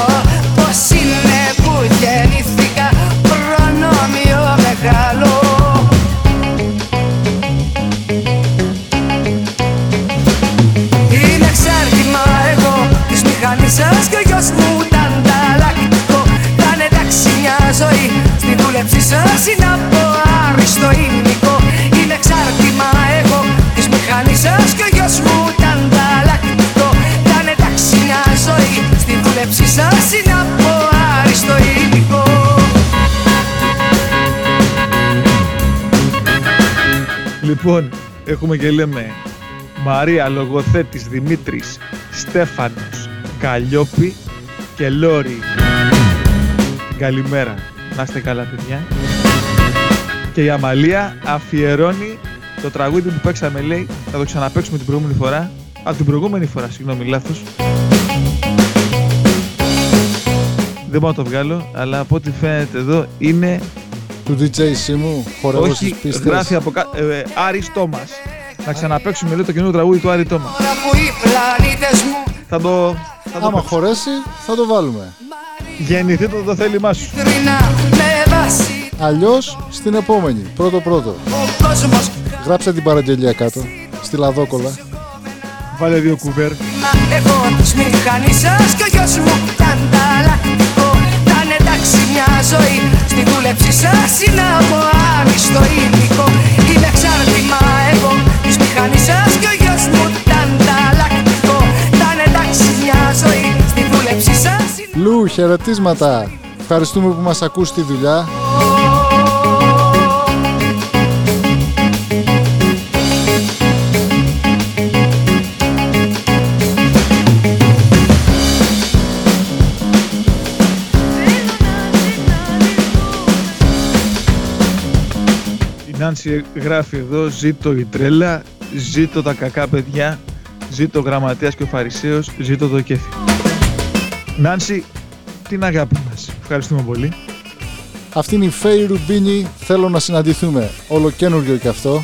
Speaker 14: Πως είναι που γεννήθηκα Προνόμιο μεγάλο
Speaker 15: ίσως και ο γιος μου ήταν ανταλλακτικό. Ήταν εντάξει μια ζωή Στη δουλέψη σας είναι από άριστο υλικό.
Speaker 7: Λοιπόν, έχουμε και λέμε Μαρία Λογοθέτης Δημήτρης Στέφανος Καλλιόπη και Λόρι. Καλημέρα, να είστε καλά παιδιά. Και η Αμαλία αφιερώνει το τραγούδι που παίξαμε λέει Θα το ξαναπαίξουμε την προηγούμενη φορά Από την προηγούμενη φορά, συγγνώμη λάθος Δεν μπορώ να το βγάλω Αλλά από ό,τι φαίνεται εδώ είναι
Speaker 6: Του DJ Σίμου, χορεύω στις
Speaker 7: όχι,
Speaker 6: πίστες.
Speaker 7: γράφει από κάτω. Ε, Άρης Τόμας. Να ξαναπαίξουμε λέει το καινούργιο τραγούδι του Άρη Τόμα.
Speaker 15: Τώρα που οι πλανήτες μου
Speaker 7: Θα το. Θα το
Speaker 6: Άμα
Speaker 7: παίξω.
Speaker 6: χωρέσει, θα το βάλουμε.
Speaker 7: Γεννηθεί το, το θέλημά σου.
Speaker 15: θρυνά με βάση
Speaker 6: Αλλιώς στην επόμενη, πρώτο πρώτο.
Speaker 15: ο κόσμος
Speaker 6: Γράψτε την παραγγελία κάτω, στη λαδόκολα.
Speaker 7: Βάλε δύο κουβέρ.
Speaker 15: Μα εγώ της μηχανής σας και ο γιος μου τανταλακτικό Θα είναι εντάξει μια ζωή στη δούλεψη σας είναι από άριστο υλικό Είμαι εξάρτημα εγώ της μηχανής σας και ο γιος μου τανταλακτικό Θα είναι εντάξει μια ζωή στη δούλεψη σας είναι
Speaker 6: Λου, χαιρετίσματα. Ευχαριστούμε που μας ακούς στη δουλειά.
Speaker 7: Η Νάνση γράφει εδώ: Ζήτω η τρέλα, ζήτω τα κακά παιδιά, ζήτω ο γραμματέας και ο Φαρισαίος, ζήτω το κέφι. Νάνση, την αγάπη μας. Ευχαριστούμε πολύ.
Speaker 6: Αυτή είναι η Φέη Ρουμπίνη. Θέλω να συναντηθούμε. Όλο καινούριο και αυτό.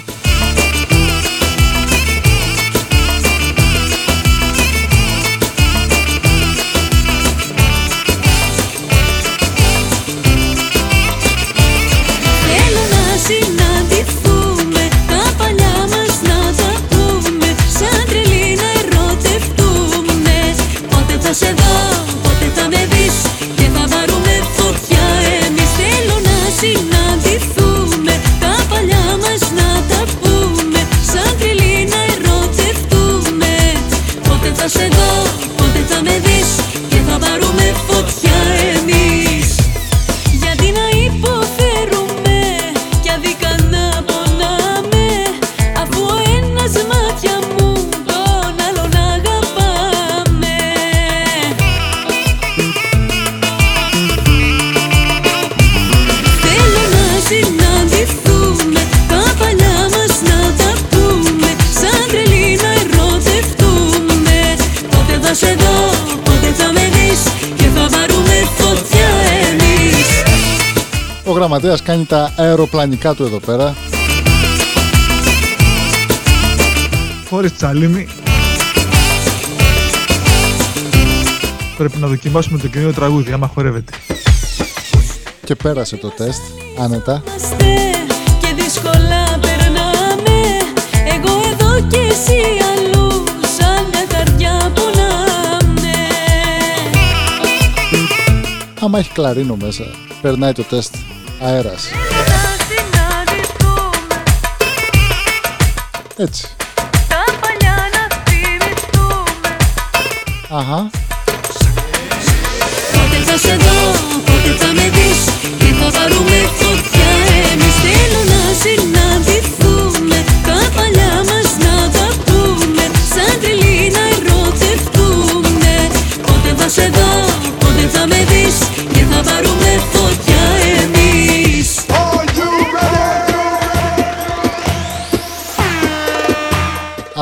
Speaker 6: Γραμματέας κάνει τα αεροπλανικά του εδώ πέρα.
Speaker 7: Χωρίς τσαλίμι. Πρέπει να δοκιμάσουμε το καινούριο τραγούδι, άμα χορεύεται.
Speaker 6: Και πέρασε το τεστ, άνετα.
Speaker 4: Είμαστε και δύσκολα περνάμε Εγώ εδώ και εσύ αλλού Σαν μια καρδιά πονάμε
Speaker 6: Άμα έχει κλαρίνο μέσα, περνάει το τεστ αέρας. Έτσι.
Speaker 4: Τα παλιά να θυμηθούμε
Speaker 6: Αχα.
Speaker 4: Πότε θα σε δω, πότε θα με δεις Και θα πάρουμε φωτιά εμείς Θέλω να συναντηθούμε Τα παλιά μας να τα πούμε Σαν τρελή να ερωτευτούμε Πότε θα σε δω, πότε θα με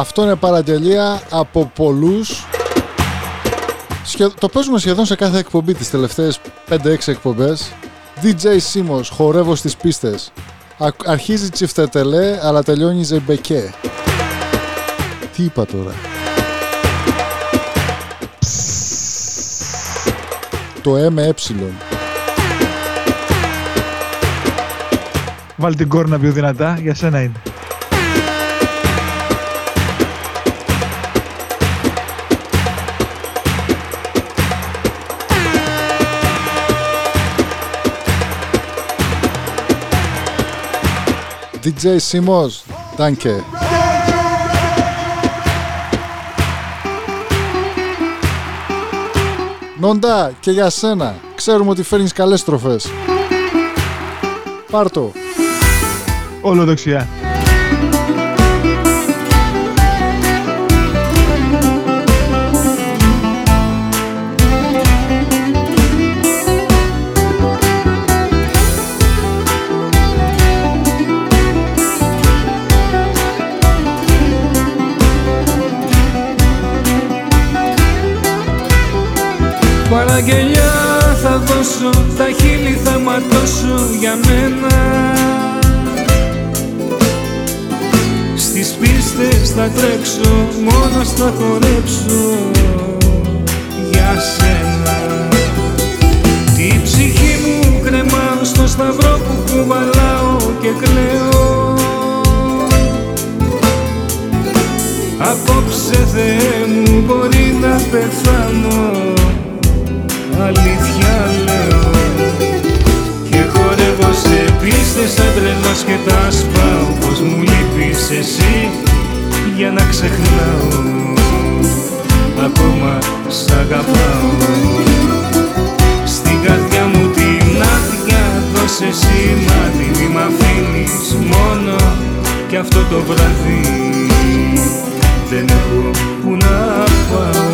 Speaker 6: Αυτό είναι παραγγελία από πολλούς. Σχε- Το παίζουμε σχεδόν σε κάθε εκπομπή τις τελευταίες 5-6 εκπομπές. DJ Σίμος, χορεύω στις πίστες. Α- αρχίζει τσιφτετελέ, αλλά τελειώνει ζεμπεκέ. Τι είπα τώρα; Το ε με ε.
Speaker 7: Βάλει την κόρνα πιο δυνατά, για σένα είναι.
Speaker 6: DJ Σίμος, danke. Νόντα, και για σένα. Ξέρουμε ότι φέρνεις καλές τροφές. Πάρ' το.
Speaker 7: Όλο δεξιά.
Speaker 14: Τα γελιά θα δώσω, τα χείλη θα ματώσω για μένα. Στις πίστες θα τρέξω, μόνος θα χορέψω για σένα. Τη ψυχή μου κρεμάω στο σταυρό που κουβαλάω και κλαίω. Απόψε Θεέ μου μπορεί να πεθάνω Αλήθεια λέω. Και χορεύω σε πίστες σαν τρελός και τα σπάω Πως μου λείπεις εσύ για να ξεχνάω. Ακόμα σ' αγαπάω. Στην καρδιά μου την άδεια δώσε σημάδι Μη μ' αφήνεις μόνο. Κι αυτό το βράδυ δεν έχω που να πάω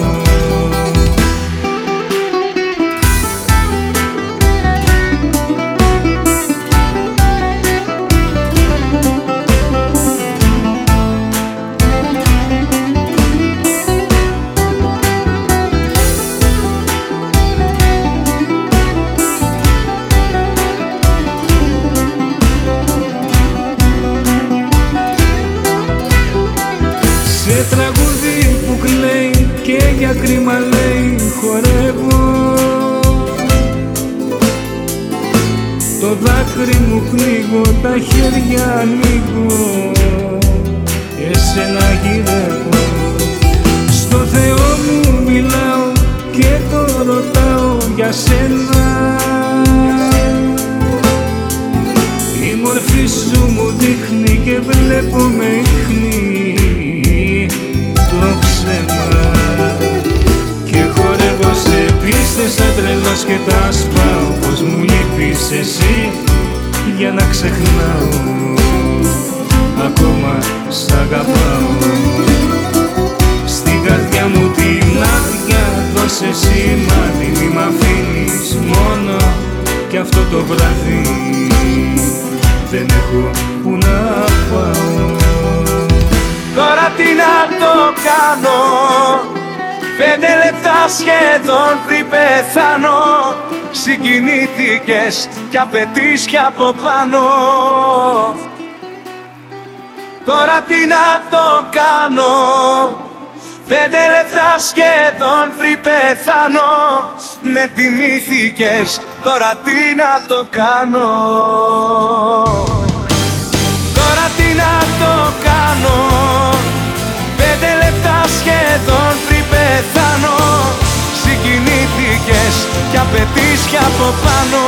Speaker 16: Συγκινήθηκες κι απαιτείς κι από πάνω. Τώρα τι να το κάνω. Πέντε λεπτά σχεδόν πριν πεθάνω. Με θυμήθηκες τώρα τι να το κάνω. Τώρα τι να το κάνω. Πέντε λεπτά σχεδόν πριν πεθάνω Συγκινήθηκες κι απαιτείς κι από πάνω.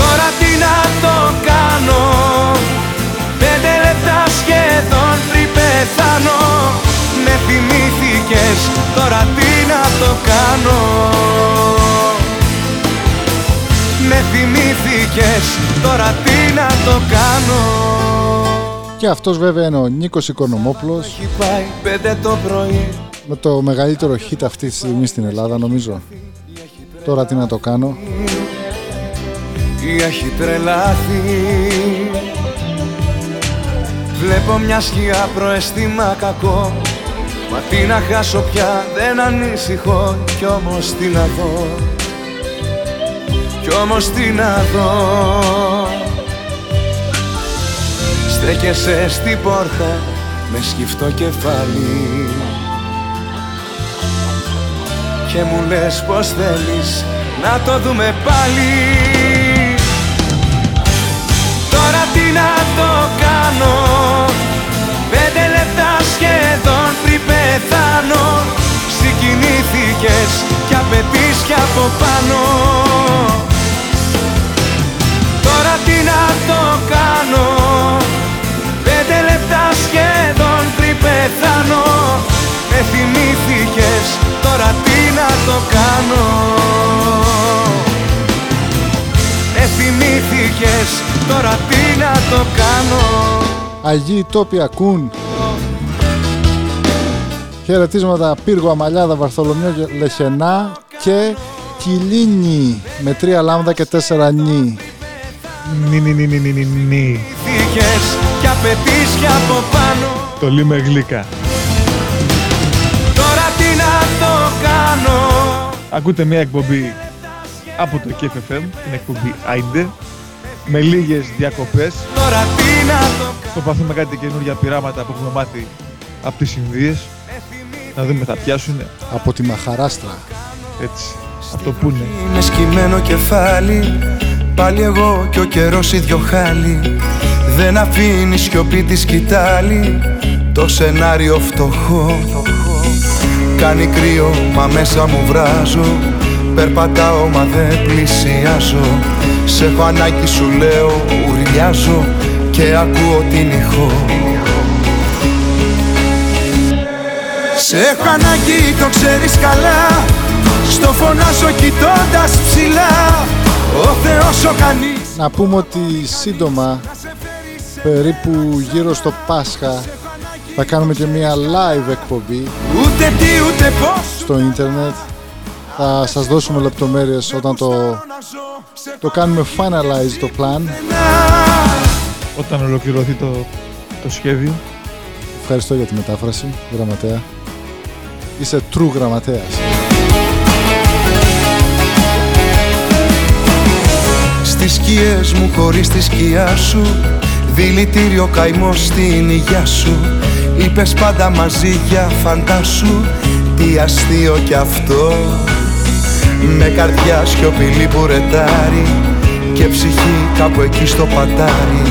Speaker 16: Τώρα τι να το κάνω Πέντε λεπτά σχεδόν πριν πεθάνω. Με θυμήθηκες τώρα τι να το κάνω. Με θυμήθηκες, τώρα τι να το κάνω.
Speaker 6: Και αυτός βέβαια είναι ο Νίκος Οικονομόπλος
Speaker 16: Έχει πάει πέντε το πρωί
Speaker 6: με το μεγαλύτερο hit αυτή τη στιγμή στην Ελλάδα νομίζω. Τώρα τι να το κάνω.
Speaker 16: Ή έχει τρελάθει. Βλέπω μια σκιά προαισθήμα κακό. Μα τι να χάσω πια δεν ανησυχώ. Κι όμως τι να δω. Κι όμως τι να δω. Στέκεσαι στην πόρτα με σκυφτό κεφάλι Και μου λες πως θέλεις να το δούμε πάλι. Τώρα τι να το κάνω Πέντε λεπτά σχεδόν πριν πεθάνω. Συγκινήθηκες κι απαιτείς κι από πάνω. Τώρα τι να το κάνω Πέντε λεπτά σχεδόν πριν πεθάνω. Με θυμήθηκες τώρα τι να το κάνω Με θυμήθηκες τώρα τι να το κάνω
Speaker 6: Αγίοι τόποι ακούν. Χαιρετίσματα Πύργο Αμαλιάδα, Βαρθολομιό και Λεχενά και Κιλίνι με τρία λάμδα και τέσσερα νι.
Speaker 7: Νι, νι, νι, νι, νι, νι, νι.
Speaker 16: Θυμήθηκες κι απαιτείς κι από πάνω
Speaker 7: Το λέει με Ακούτε μια εκπομπή από το KFFM, την εκπομπή AIDE, με λίγες διακοπές. Προσπαθούμε κάτι καινούργια πειράματα που έχουμε μάθει από τις Ινδίες. Να δούμε θα πιάσουν.
Speaker 6: Από τη Μαχαράστρα.
Speaker 7: Έτσι. Αυτό που είναι.
Speaker 16: Είναι σκυμμένο κεφάλι Πάλι εγώ και ο καιρός ίδιο χάλι Δεν αφήνει σιωπή τη σκητάλη Το σενάριο φτωχό Κάνει κρύο μα μέσα μου βράζω. Περπατάω μα δεν πλησιάζω. Σε έχω ανάγκη σου λέω ουρλιάζω Και ακούω την ηχό. Σε έχω ανάγκη το ξέρεις καλά. Στο φωνάζω κοιτώντας ψηλά. Ο Θεός ο κανείς.
Speaker 6: Να πούμε ότι σύντομα, περίπου γύρω στο Πάσχα, θα κάνουμε και μια live εκπομπή
Speaker 16: Ούτε τι ούτε πώς
Speaker 6: στο ίντερνετ. Θα σας δώσουμε λεπτομέρειες όταν το, το κάνουμε finalize το plan.
Speaker 7: Όταν ολοκληρωθεί το, το σχέδιο.
Speaker 6: Ευχαριστώ για τη μετάφραση, γραμματέα. Είσαι true γραμματέας.
Speaker 16: Στις σκιές μου χωρίς τη σκιά σου Δηλητήριο καημό στην υγειά σου Είπες πάντα μαζί για φαντάσου Τι αστείο κι αυτό. Με καρδιά σιωπηλή που ρετάρει Και ψυχή κάπου εκεί στο πατάρι.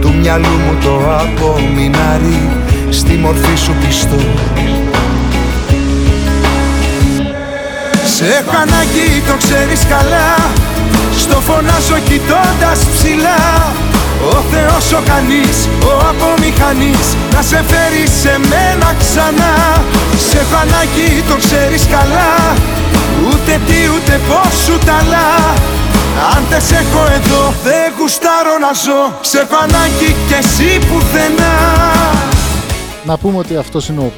Speaker 16: Του μυαλού μου το απομεινάρι Στη μορφή σου πιστό Σε έχω ανάγκη το ξέρεις καλά. Στο φωνάζω κοιτώντας ψηλά Ο Θεός ο κανείς, ο απομηχανής Να σε φέρει σε μένα ξανά Σε έχω ανάγκη το ξέρεις καλά Ούτε τι ούτε πώς σου ταλά αν δεν σε έχω εδώ δεν γουστάρω να ζω Σε έχω ανάγκη κι εσύ πουθενά
Speaker 6: Να πούμε ότι αυτός είναι ο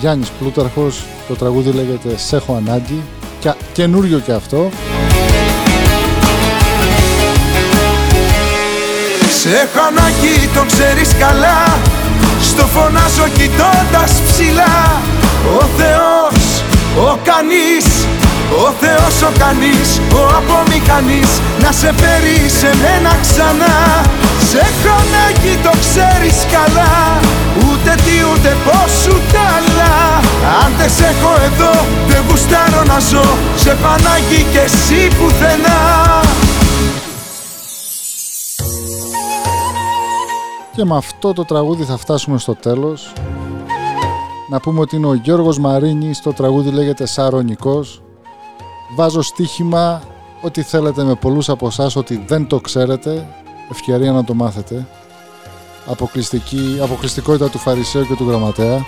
Speaker 6: Γιάννης Πλούταρχος. Το τραγούδι λέγεται «Σε έχω ανάγκη». Και καινούριο και αυτό.
Speaker 16: Σε έχω ανάγκη, το ξέρεις καλά. Στο φωνάζω κοιτώντας ψηλά. Ο Θεός, ο κανείς Ο Θεός ο κανείς, ο απομηχανής. Να σε φέρει σε μένα ξανά. Σε έχω ανάγκη, το ξέρεις καλά. Ούτε τι ούτε πώς ούτε άλλα. Αν δεν σε έχω εδώ, δεν γουστάρω να ζω. Σε έχω ανάγκη κι εσύ πουθενά
Speaker 6: Και με αυτό το τραγούδι θα φτάσουμε στο τέλος. Να πούμε ότι είναι ο Γιώργος Μαρίνης, το τραγούδι λέγεται Σαρονικός. Βάζω στοίχημα ό,τι θέλετε με πολλούς από εσάς ότι δεν το ξέρετε. Ευκαιρία να το μάθετε. Αποκλειστική, αποκλειστικότητα του Φαρισαίου και του Γραμματέα.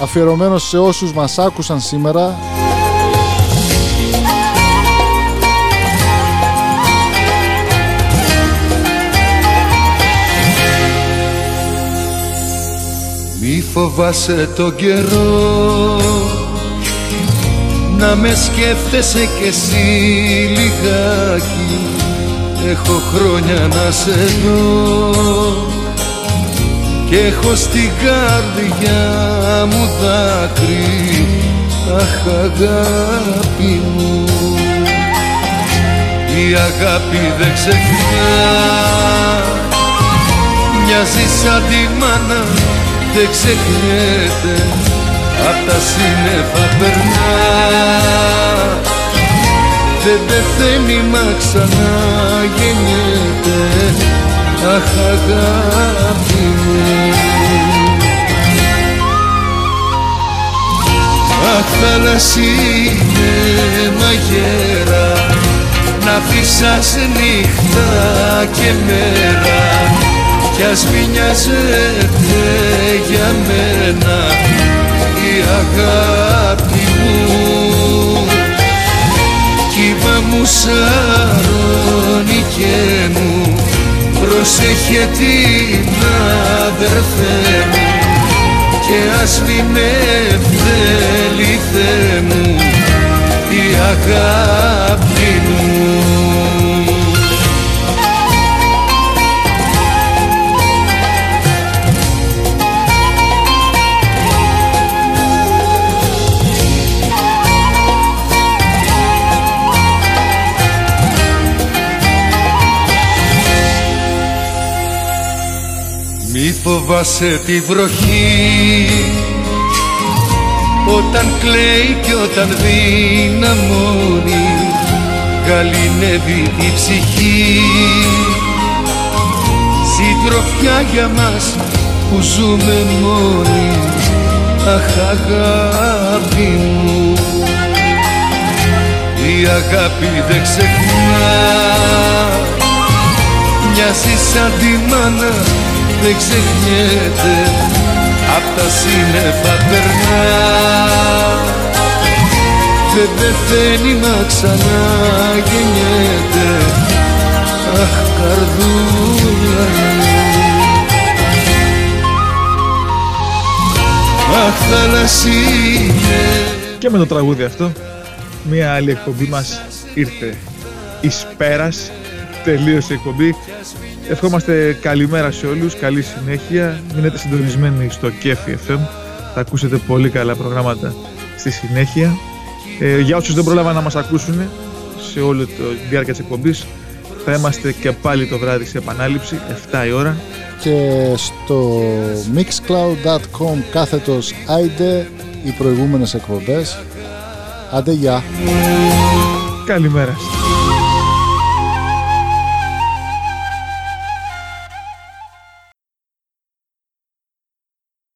Speaker 6: Αφιερωμένο σε όσους μας άκουσαν σήμερα
Speaker 9: Μη φοβάσαι τον καιρό. Να με σκέφτεσαι κι εσύ λιγάκι. Έχω χρόνια να σε δω. Κι έχω στην καρδιά μου δάκρυ. Αχ αγάπη μου. Η αγάπη δεν ξεχνά. Μοιάζεις σαν τη μάνα δεν ξεχνιέται Απ' τα σύννεφα περνά. Δεν πεθαίνει μα ξανά γεννιέται Αχ αγάπη μου. Αχ θάλασσινε μαγέρα Να φύσας νύχτα και μέρα κι ας μη νοιάζεται για μένα η αγάπη μου. Κύβα μου σαρώνει και μου προσέχε την αδερφέ μου. Και ας μη με θέλει Θεέ μου η αγάπη μου Φοβάσαι τη βροχή. Όταν κλαίει και όταν δυναμώνει Γαλινεύει η ψυχή. Συντροφιά για μας που ζούμε μόνοι Αχ αγάπη μου. Η αγάπη δεν ξεχνά. Μοιάζει σαν τη μάνα δεν ξεχνιέται Απ' τα σύννεφα περνά. Δεν πεθαίνει μα ξανά γεννιέται Αχ καρδούλα μου. Αχ θαλασσίνε.
Speaker 7: Και με το τραγούδι αυτό, μία άλλη εκπομπή μας ήρθε εις πέρας, τελείωσε η εκπομπή. Ευχόμαστε καλημέρα σε όλους, καλή συνέχεια. Μείνετε συντονισμένοι στο Κέφι FM. Θα ακούσετε πολύ καλά προγράμματα στη συνέχεια. Ε, για όσους δεν πρόλαβαν να μας ακούσουν σε όλη τη διάρκεια της εκπομπής, θα είμαστε και πάλι το βράδυ σε επανάληψη, 7 η ώρα.
Speaker 6: Και στο mixcloud.com κάθετος άιντε οι προηγούμενες εκπομπές. Άντε γεια.
Speaker 7: Καλημέρα σας.